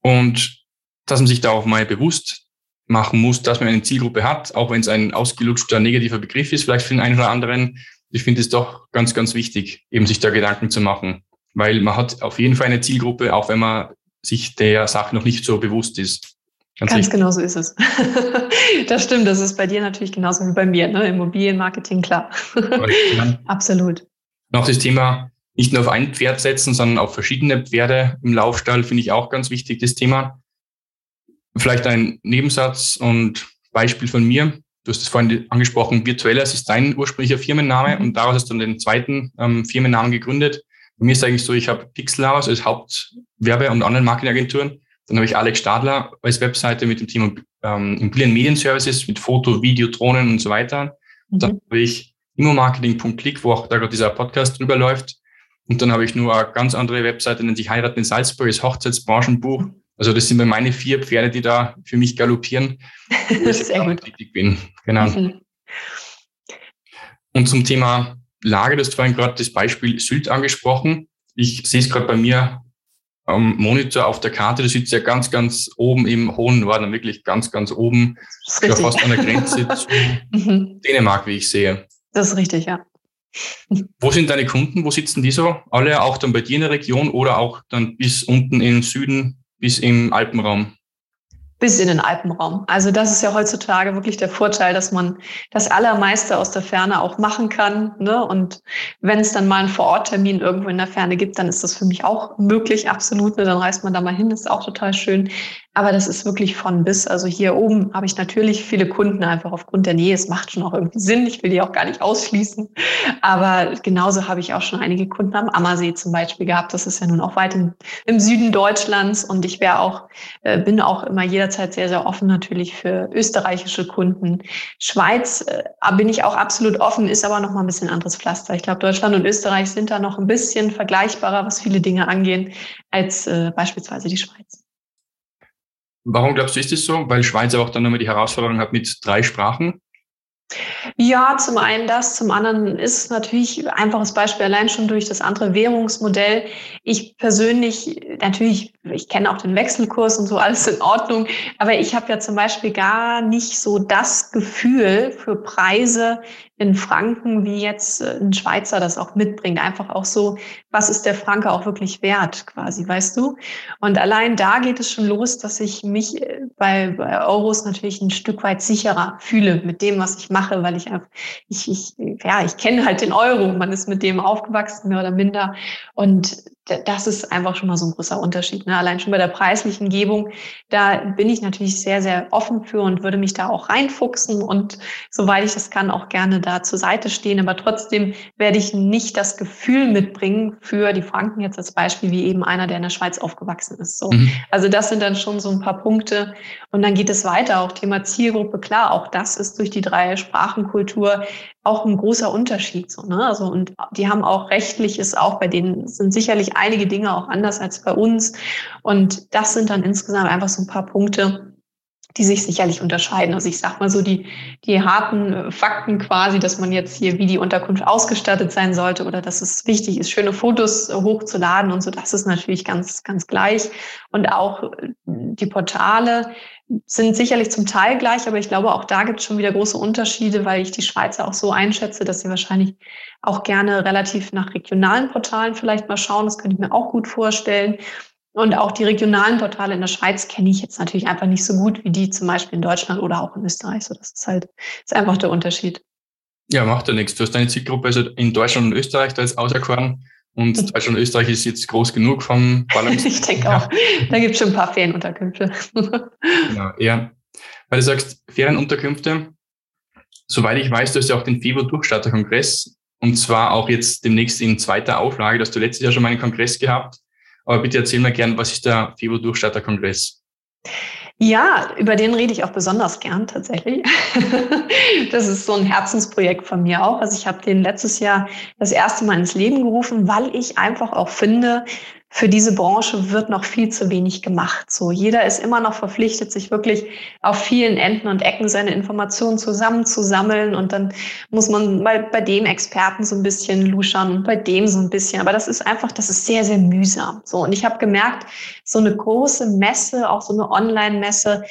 Speaker 1: Und dass man sich da auch mal bewusst machen muss, dass man eine Zielgruppe hat, auch wenn es ein ausgelutschter negativer Begriff ist, vielleicht für den einen oder anderen. Ich finde es doch ganz, ganz wichtig, eben sich da Gedanken zu machen, weil man hat auf jeden Fall eine Zielgruppe, auch wenn man sich der Sache noch nicht so bewusst ist.
Speaker 2: Ganz, ganz genau so ist es. *laughs* das stimmt, das ist bei dir natürlich genauso wie bei mir, ne? Immobilienmarketing, klar. *laughs* Absolut.
Speaker 1: Noch das Thema nicht nur auf ein Pferd setzen, sondern auf verschiedene Pferde im Laufstall finde ich auch ganz wichtig, das Thema. Vielleicht ein Nebensatz und Beispiel von mir. Du hast es vorhin angesprochen, Virtuelles ist dein ursprünglicher Firmenname mhm. und daraus hast du dann den zweiten ähm, Firmennamen gegründet. Bei mir ist es eigentlich so, ich habe Pixelhaus als Hauptwerbe- und Online-Marketingagenturen. Dann habe ich Alex Stadler als Webseite mit dem Thema ähm, Immobilien Medien Services mit Foto, Video, Drohnen und so weiter. Mhm. Dann habe ich immomarketing.click, wo auch da gerade dieser Podcast drüber läuft. Und dann habe ich nur eine ganz andere Webseite, nennt sich Heiraten in Salzburg, das Hochzeitsbranchenbuch. Also das sind meine vier Pferde, die da für mich galoppieren. *laughs*
Speaker 2: das ist sehr gut.
Speaker 1: Tätig bin. Genau. Mhm. Und zum Thema Lage, du hast vorhin gerade das Beispiel Sylt angesprochen. Ich sehe es gerade bei mir am Monitor auf der Karte, du sitzt ja ganz, ganz oben im hohen Norden, wirklich ganz, ganz oben, ja fast an der Grenze *laughs* zu mhm. Dänemark, wie ich sehe.
Speaker 2: Das ist richtig, ja.
Speaker 1: Wo sind deine Kunden? Wo sitzen die so? Alle auch dann bei dir in der Region oder auch dann bis unten in den Süden bis im Alpenraum?
Speaker 2: Bis in den Alpenraum. Also das ist ja heutzutage wirklich der Vorteil, dass man das Allermeiste aus der Ferne auch machen kann. Ne? Und wenn es dann mal einen Vororttermin irgendwo in der Ferne gibt, dann ist das für mich auch möglich, absolut. Ne? Dann reist man da mal hin, ist auch total schön. Aber das ist wirklich von bis. Also hier oben habe ich natürlich viele Kunden einfach aufgrund der Nähe. Es macht schon auch irgendwie Sinn. Ich will die auch gar nicht ausschließen. Aber genauso habe ich auch schon einige Kunden am Ammersee zum Beispiel gehabt. Das ist ja nun auch weit im, im Süden Deutschlands. Und ich wäre auch, äh, bin auch immer jederzeit sehr, sehr offen natürlich für österreichische Kunden. Schweiz äh, bin ich auch absolut offen, ist aber noch mal ein bisschen anderes Pflaster. Ich glaube, Deutschland und Österreich sind da noch ein bisschen vergleichbarer, was viele Dinge angehen, als äh, beispielsweise die Schweiz.
Speaker 1: Warum glaubst du, ist das so? Weil Schweiz auch dann nochmal die Herausforderung hat mit drei Sprachen?
Speaker 2: Ja, zum einen das, zum anderen ist es natürlich einfaches Beispiel allein schon durch das andere Währungsmodell. Ich persönlich, natürlich, ich kenne auch den Wechselkurs und so, alles in Ordnung, aber ich habe ja zum Beispiel gar nicht so das Gefühl für Preise in Franken, wie jetzt äh, ein Schweizer das auch mitbringt. Einfach auch so, was ist der Franke auch wirklich wert, quasi, weißt du? Und allein da geht es schon los, dass ich mich äh, bei, bei Euros natürlich ein Stück weit sicherer fühle mit dem, was ich mache, weil ich ich, ich, ja, ich kenne halt den Euro. Man ist mit dem aufgewachsen, mehr oder minder. Und das ist einfach schon mal so ein großer Unterschied. Ne? Allein schon bei der preislichen Gebung, da bin ich natürlich sehr, sehr offen für und würde mich da auch reinfuchsen und soweit ich das kann, auch gerne da zur Seite stehen. Aber trotzdem werde ich nicht das Gefühl mitbringen für die Franken jetzt als Beispiel, wie eben einer, der in der Schweiz aufgewachsen ist. So. Mhm. Also das sind dann schon so ein paar Punkte. Und dann geht es weiter, auch Thema Zielgruppe. Klar, auch das ist durch die drei Sprachenkultur auch ein großer Unterschied. So, ne? Also, und die haben auch rechtlich ist auch bei denen sind sicherlich einige Dinge auch anders als bei uns. Und das sind dann insgesamt einfach so ein paar Punkte, die sich sicherlich unterscheiden. Also ich sag mal so die, die harten äh, Fakten quasi, dass man jetzt hier wie die Unterkunft ausgestattet sein sollte oder dass es wichtig ist, schöne Fotos äh, hochzuladen und so, das ist natürlich ganz, ganz gleich. Und auch äh, die Portale sind sicherlich zum Teil gleich, aber ich glaube, auch da gibt es schon wieder große Unterschiede, weil ich die Schweizer auch so einschätze, dass sie wahrscheinlich auch gerne relativ nach regionalen Portalen vielleicht mal schauen. Das könnte ich mir auch gut vorstellen. Und auch die regionalen Portale in der Schweiz kenne ich jetzt natürlich einfach nicht so gut wie die zum Beispiel in Deutschland oder auch in Österreich. So, das ist halt ist einfach der Unterschied.
Speaker 1: Ja, macht ja nichts. Du hast deine Zielgruppe also in Deutschland und Österreich da jetzt auserkoren. Und mhm. Deutschland und Österreich ist jetzt groß genug vom
Speaker 2: Ballungs *laughs* Ich denke ja. auch, da gibt es schon ein paar Ferienunterkünfte. *laughs*
Speaker 1: genau, ja. Weil du sagst, Ferienunterkünfte, soweit ich weiß, du hast ja auch den Februar-Durchstarter-Kongress und zwar auch jetzt demnächst in zweiter Auflage. dass du letztes Jahr schon mal einen Kongress gehabt. Aber bitte erzähl mir gern, was ist der FIBO Durchstarter Kongress?
Speaker 2: Ja, über den rede ich auch besonders gern tatsächlich. *laughs* das ist so ein Herzensprojekt von mir auch. Also ich habe den letztes Jahr das erste Mal ins Leben gerufen, weil ich einfach auch finde, für diese Branche wird noch viel zu wenig gemacht. So, jeder ist immer noch verpflichtet, sich wirklich auf vielen Enden und Ecken seine Informationen zusammenzusammeln. Und dann muss man mal bei dem Experten so ein bisschen luschern und bei dem so ein bisschen. Aber das ist einfach, das ist sehr, sehr mühsam. So, und ich habe gemerkt, so eine große Messe, auch so eine Online-Messe,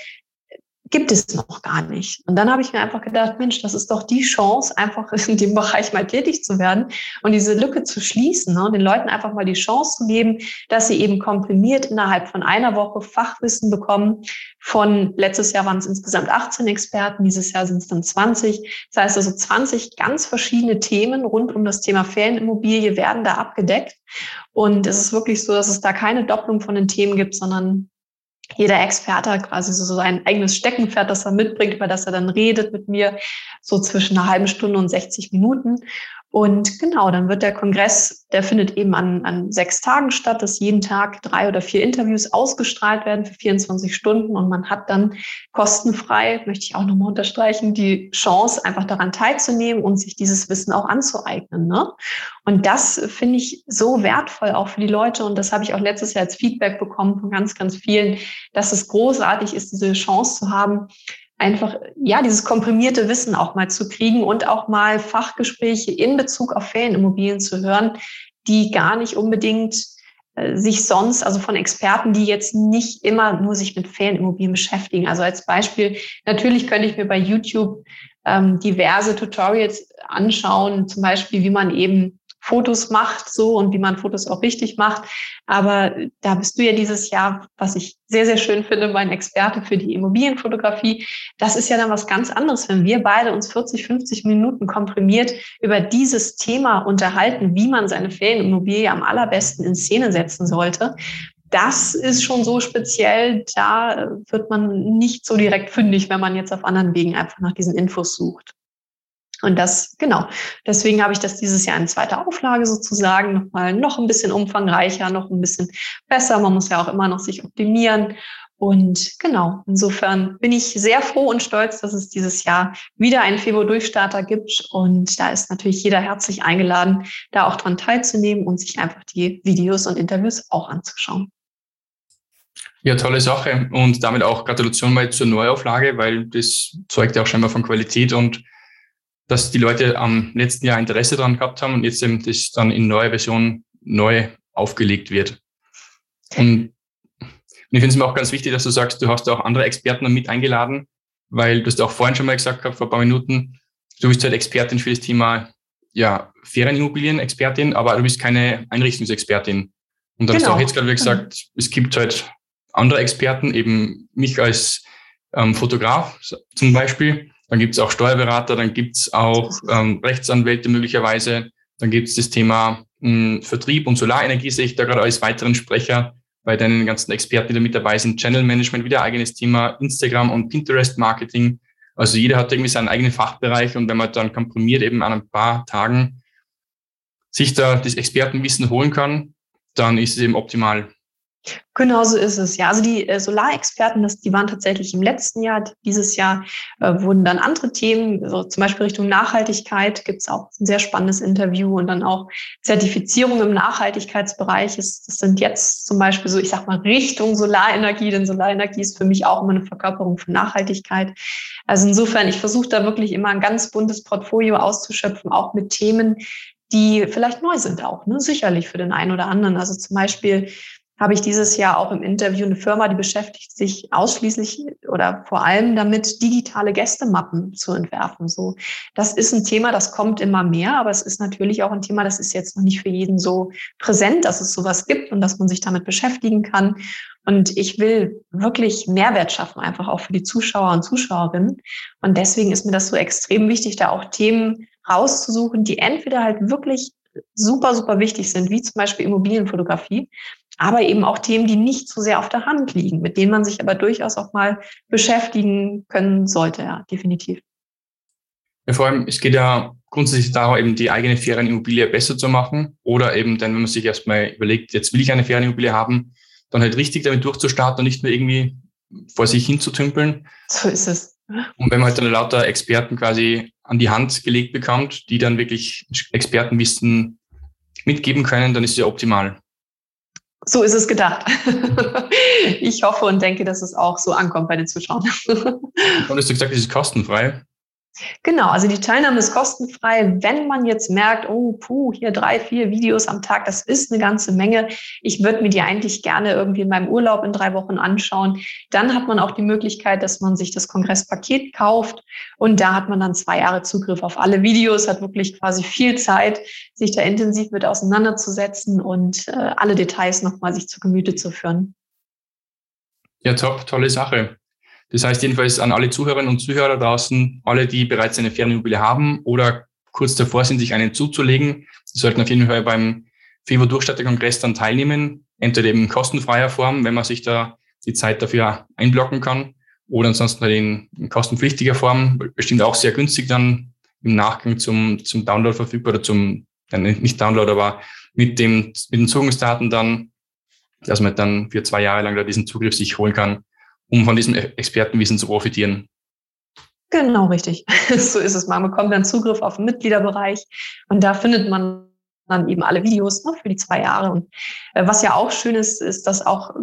Speaker 2: gibt es noch gar nicht. Und dann habe ich mir einfach gedacht, Mensch, das ist doch die Chance, einfach *laughs* in dem Bereich mal tätig zu werden und diese Lücke zu schließen ne? und den Leuten einfach mal die Chance zu geben, dass sie eben komprimiert innerhalb von einer Woche Fachwissen bekommen. Von letztes Jahr waren es insgesamt 18 Experten, dieses Jahr sind es dann 20. Das heißt also 20 ganz verschiedene Themen rund um das Thema Ferienimmobilie werden da abgedeckt. Und es ist wirklich so, dass es da keine Doppelung von den Themen gibt, sondern jeder Experte hat quasi so sein eigenes Steckenpferd, das er mitbringt, über das er dann redet mit mir, so zwischen einer halben Stunde und 60 Minuten. Und genau, dann wird der Kongress, der findet eben an, an sechs Tagen statt, dass jeden Tag drei oder vier Interviews ausgestrahlt werden für 24 Stunden und man hat dann kostenfrei, möchte ich auch nochmal unterstreichen, die Chance, einfach daran teilzunehmen und sich dieses Wissen auch anzueignen. Ne? Und das finde ich so wertvoll auch für die Leute und das habe ich auch letztes Jahr als Feedback bekommen von ganz, ganz vielen, dass es großartig ist, diese Chance zu haben, einfach, ja, dieses komprimierte Wissen auch mal zu kriegen und auch mal Fachgespräche in Bezug auf Ferienimmobilien zu hören, die gar nicht unbedingt äh, sich sonst, also von Experten, die jetzt nicht immer nur sich mit Ferienimmobilien beschäftigen. Also als Beispiel, natürlich könnte ich mir bei YouTube ähm, diverse Tutorials anschauen, zum Beispiel, wie man eben Fotos macht, so und wie man Fotos auch richtig macht. Aber da bist du ja dieses Jahr, was ich sehr, sehr schön finde, mein Experte für die Immobilienfotografie. Das ist ja dann was ganz anderes, wenn wir beide uns 40, 50 Minuten komprimiert über dieses Thema unterhalten, wie man seine Ferienimmobilie am allerbesten in Szene setzen sollte. Das ist schon so speziell, da wird man nicht so direkt fündig, wenn man jetzt auf anderen Wegen einfach nach diesen Infos sucht. Und das, genau. Deswegen habe ich das dieses Jahr in zweiter Auflage sozusagen nochmal noch ein bisschen umfangreicher, noch ein bisschen besser. Man muss ja auch immer noch sich optimieren. Und genau, insofern bin ich sehr froh und stolz, dass es dieses Jahr wieder einen Februar-Durchstarter gibt. Und da ist natürlich jeder herzlich eingeladen, da auch dran teilzunehmen und sich einfach die Videos und Interviews auch anzuschauen.
Speaker 1: Ja, tolle Sache. Und damit auch Gratulation mal zur Neuauflage, weil das zeugt ja auch scheinbar von Qualität und dass die Leute am letzten Jahr Interesse daran gehabt haben und jetzt eben das dann in neuer Version neu aufgelegt wird. Und ich finde es mir auch ganz wichtig, dass du sagst, du hast auch andere Experten mit eingeladen, weil du hast auch vorhin schon mal gesagt gehabt, vor ein paar Minuten, du bist halt Expertin für das Thema ja, Ferienimmobilien-Expertin, aber du bist keine Einrichtungsexpertin. Und dann genau. hast du auch genau. jetzt gerade gesagt, mhm. es gibt halt andere Experten, eben mich als ähm, Fotograf zum Beispiel, dann gibt es auch Steuerberater, dann gibt es auch ähm, Rechtsanwälte möglicherweise. Dann gibt es das Thema mh, hm, Vertrieb und Solarenergie, sehe ich da gerade als weiteren Sprecher bei deinen ganzen Experten, die da mit dabei sind. Channel Management, wieder eigenes Thema, Instagram und Pinterest Marketing. Also jeder hat irgendwie seinen eigenen Fachbereich und wenn man dann komprimiert eben an ein paar Tagen sich da das Expertenwissen holen kann, dann ist es eben optimal.
Speaker 2: Genau so ist es. Ja, also die äh, Solarexperten, das, die waren tatsächlich im letzten Jahr. Dieses Jahr äh, wurden dann andere Themen, also zum Beispiel Richtung Nachhaltigkeit, gibt es auch ein sehr spannendes Interview und dann auch Zertifizierung im Nachhaltigkeitsbereich. Ist, das sind jetzt zum Beispiel so, ich sag mal, Richtung Solarenergie, denn Solarenergie ist für mich auch immer eine Verkörperung von Nachhaltigkeit. Also insofern, ich versuche da wirklich immer ein ganz buntes Portfolio auszuschöpfen, auch mit Themen, die vielleicht neu sind auch, ne? sicherlich für den einen oder anderen. Also zum Beispiel habe ich dieses Jahr auch im Interview eine Firma, die beschäftigt sich ausschließlich oder vor allem damit, digitale Gästemappen zu entwerfen. So, das ist ein Thema, das kommt immer mehr, aber es ist natürlich auch ein Thema, das ist jetzt noch nicht für jeden so präsent, dass es sowas gibt und dass man sich damit beschäftigen kann. Und ich will wirklich Mehrwert schaffen, einfach auch für die Zuschauer und Zuschauerinnen. Und deswegen ist mir das so extrem wichtig, da auch Themen rauszusuchen, die entweder halt wirklich super, super wichtig sind, wie zum Beispiel Immobilienfotografie, aber eben auch Themen, die nicht so sehr auf der Hand liegen, mit denen man sich aber durchaus auch mal beschäftigen können sollte, ja, definitiv.
Speaker 1: Ja, vor allem, es geht ja grundsätzlich darum, eben die eigene Ferienimmobilie besser zu machen oder eben dann, wenn man sich erstmal überlegt, jetzt will ich eine Ferienimmobilie haben, dann halt richtig damit durchzustarten und nicht nur irgendwie vor sich hinzutümpeln.
Speaker 2: So ist es.
Speaker 1: Und wenn man halt dann lauter Experten quasi an die Hand gelegt bekommt, die dann wirklich Expertenwissen mitgeben können, dann ist es ja optimal.
Speaker 2: So ist es gedacht. *laughs* ich hoffe und denke, dass es auch so ankommt bei den Zuschauern.
Speaker 1: Und du gesagt, es ist kostenfrei?
Speaker 2: Genau, also die Teilnahme ist kostenfrei. Wenn man jetzt merkt, oh, puh, hier drei, vier Videos am Tag, das ist eine ganze Menge. Ich würde mir die eigentlich gerne irgendwie in meinem Urlaub in drei Wochen anschauen. Dann hat man auch die Möglichkeit, dass man sich das Kongresspaket kauft und da hat man dann zwei Jahre Zugriff auf alle Videos, hat wirklich quasi viel Zeit, sich da intensiv mit auseinanderzusetzen und äh, alle Details nochmal sich zu Gemüte zu führen.
Speaker 1: Ja, top, tolle Sache. Das heißt jedenfalls an alle Zuhörerinnen und Zuhörer draußen, alle, die bereits eine Fernimmobilie haben oder kurz davor sind, sich einen zuzulegen, die sollten auf jeden Fall beim FIBO Durchstatterkongress dann teilnehmen, entweder eben in kostenfreier Form, wenn man sich da die Zeit dafür einblocken kann, oder ansonsten halt in, in kostenpflichtiger Form, bestimmt auch sehr günstig dann im Nachgang zum, zum Download verfügbar oder zum, nicht Download, aber mit dem, mit den Zugangsdaten dann, dass man dann für zwei Jahre lang da diesen Zugriff sich holen kann um von diesem Expertenwissen zu profitieren.
Speaker 2: Genau, richtig. *laughs* so ist es. Man bekommt dann Zugriff auf den Mitgliederbereich und da findet man dann eben alle Videos ne, für die zwei Jahre. Und äh, was ja auch schön ist, ist, dass auch,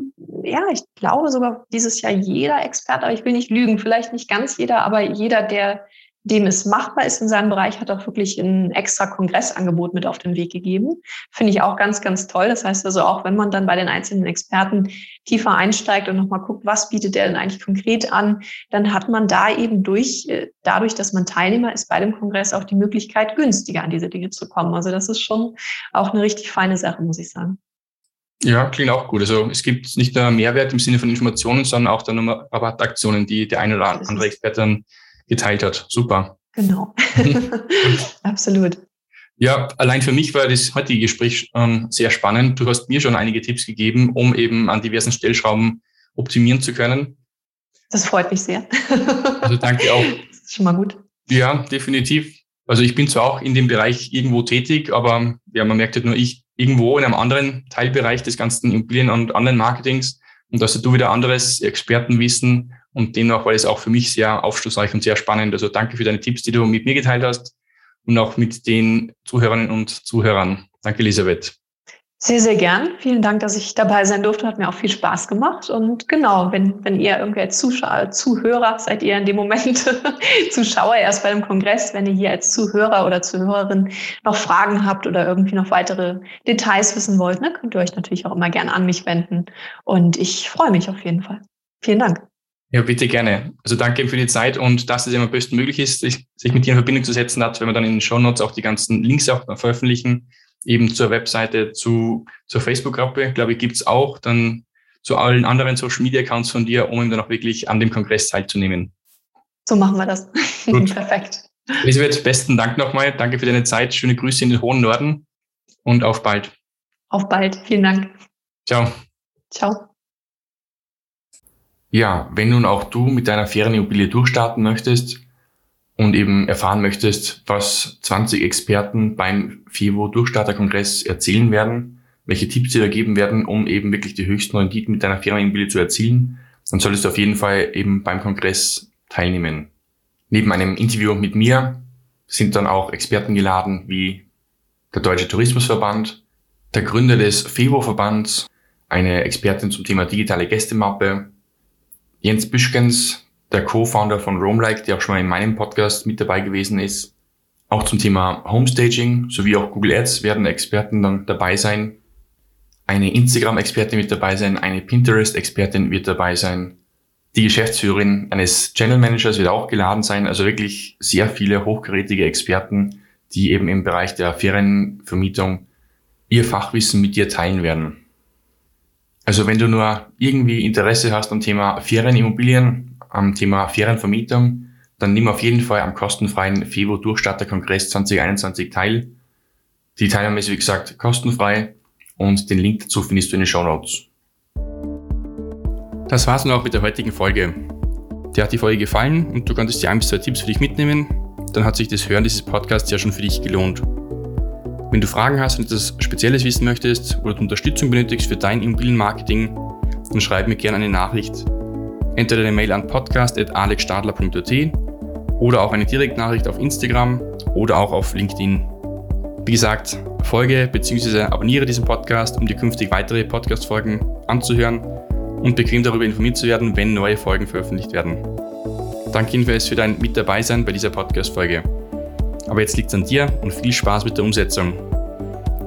Speaker 2: ja, ich glaube sogar dieses Jahr jeder Experte, aber ich will nicht lügen, vielleicht nicht ganz jeder, aber jeder, der dem es machbar ist in seinem Bereich, hat auch wirklich ein extra Kongressangebot mit auf den Weg gegeben. Finde ich auch ganz, ganz toll. Das heißt also auch, wenn man dann bei den einzelnen Experten tiefer einsteigt und nochmal guckt, was bietet der denn eigentlich konkret an, dann hat man da eben durch, äh, dadurch, dass man Teilnehmer ist bei dem Kongress, auch die Möglichkeit, günstiger an diese Dinge zu kommen. Also das ist schon auch eine richtig feine Sache, muss ich sagen.
Speaker 1: Ja, klingt auch gut. Also es gibt nicht nur Mehrwert im Sinne von Informationen, sondern auch dann Rabattaktionen, die der eine oder andere Experte dann geteilt hat. Super.
Speaker 2: Genau. *laughs* Absolut.
Speaker 1: Ja, allein für mich war das heutige Gespräch ähm, sehr spannend. Du hast mir schon einige Tipps gegeben, um eben an diversen Stellschrauben optimieren zu können.
Speaker 2: Das freut mich sehr.
Speaker 1: Also danke auch. *laughs*
Speaker 2: Das ist schon mal gut.
Speaker 1: Ja, definitiv. Also ich bin zwar auch in dem Bereich irgendwo tätig, aber ja, man merkt halt nur, ich irgendwo in einem anderen Teilbereich des ganzen Immobilien- und Online-Marketings und dass du wieder anderes Expertenwissen und demnach war es auch für mich sehr aufschlussreich und sehr spannend. Also danke für deine Tipps, die du mit mir geteilt hast und auch mit den Zuhörerinnen und Zuhörern. Danke, Elisabeth.
Speaker 2: Sehr, sehr gern. Vielen Dank, dass ich dabei sein durfte. Hat mir auch viel Spaß gemacht. Und genau, wenn, wenn ihr irgendwie als Zuschauer, Zuhörer seid ihr in dem Moment *laughs* Zuschauer erst bei dem Kongress, wenn ihr hier als Zuhörer oder Zuhörerin noch Fragen habt oder irgendwie noch weitere Details wissen wollt, ne, könnt ihr euch natürlich auch immer gerne an mich wenden. Und ich freue mich auf jeden Fall. Vielen Dank.
Speaker 1: Ja, bitte gerne. Also danke für die Zeit und dass es immer bestmöglich ist, sich, mit dir in Verbindung zu setzen hat, wenn wir dann in den Show Notes auch die ganzen Links auch veröffentlichen, eben zur Webseite, zu, zur Facebook-Gruppe, glaube ich, gibt's auch, dann zu allen anderen Social Media Accounts von dir, um dann auch wirklich an dem Kongress teilzunehmen.
Speaker 2: So machen wir das. *laughs* Perfekt.
Speaker 1: Elisabeth, besten Dank nochmal. Danke für deine Zeit. Schöne Grüße in den hohen Norden und auf bald.
Speaker 2: Auf bald. Vielen Dank.
Speaker 1: Ciao.
Speaker 2: Ciao.
Speaker 1: Ja, wenn nun auch du mit deiner Ferienimmobilie durchstarten möchtest und eben erfahren möchtest, was 20 Experten beim FIVO Durchstarterkongress erzählen werden, welche Tipps dir da geben werden, um eben wirklich die höchsten Renditen mit deiner Ferienimmobilie zu erzielen, dann solltest du auf jeden Fall eben beim Kongress teilnehmen. Neben einem Interview mit mir sind dann auch Experten geladen wie der Deutsche Tourismusverband, der Gründer des FEVO-Verbands, eine Expertin zum Thema digitale Gästemappe, Jens Büschkens, der Co-Founder von Roamlike, der auch schon mal in meinem Podcast mit dabei gewesen ist. Auch zum Thema Homestaging sowie auch Google Ads werden Experten dann dabei sein. Eine Instagram-Expertin wird dabei sein, eine Pinterest-Expertin wird dabei sein. Die Geschäftsführerin eines Channel Managers wird auch geladen sein. Also wirklich sehr viele hochkarätige Experten, die eben im Bereich der Ferienvermietung ihr Fachwissen mit dir teilen werden. Also wenn du nur irgendwie Interesse hast am Thema Ferienimmobilien, am Thema Ferienvermietung, dann nimm auf jeden Fall am kostenfreien FEVO Durchstarter-Kongress 2021 teil. Die Teilnahme ist wie gesagt kostenfrei und den Link dazu findest du in den Show Notes. Das war's nun auch mit der heutigen Folge. Dir hat die Folge gefallen und du konntest dir ein bis zwei Tipps für dich mitnehmen, dann hat sich das Hören dieses Podcasts ja schon für dich gelohnt. Wenn du Fragen hast und etwas Spezielles wissen möchtest oder Unterstützung benötigst für dein Immobilienmarketing, dann schreib mir gerne eine Nachricht. Entweder eine Mail an podcast.alexstadler.at oder auch eine Direktnachricht auf Instagram oder auch auf LinkedIn. Wie gesagt, folge bzw. abonniere diesen Podcast, um dir künftig weitere Podcast-Folgen anzuhören und bequem darüber informiert zu werden, wenn neue Folgen veröffentlicht werden. Danke jedenfalls für dein Mit dabei sein bei dieser Podcast-Folge. Aber jetzt liegt es an dir und viel Spaß mit der Umsetzung.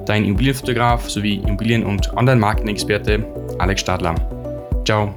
Speaker 1: Dein Immobilienfotograf sowie Immobilien- und Online-Marketing-Experte Alex Stadler. Ciao.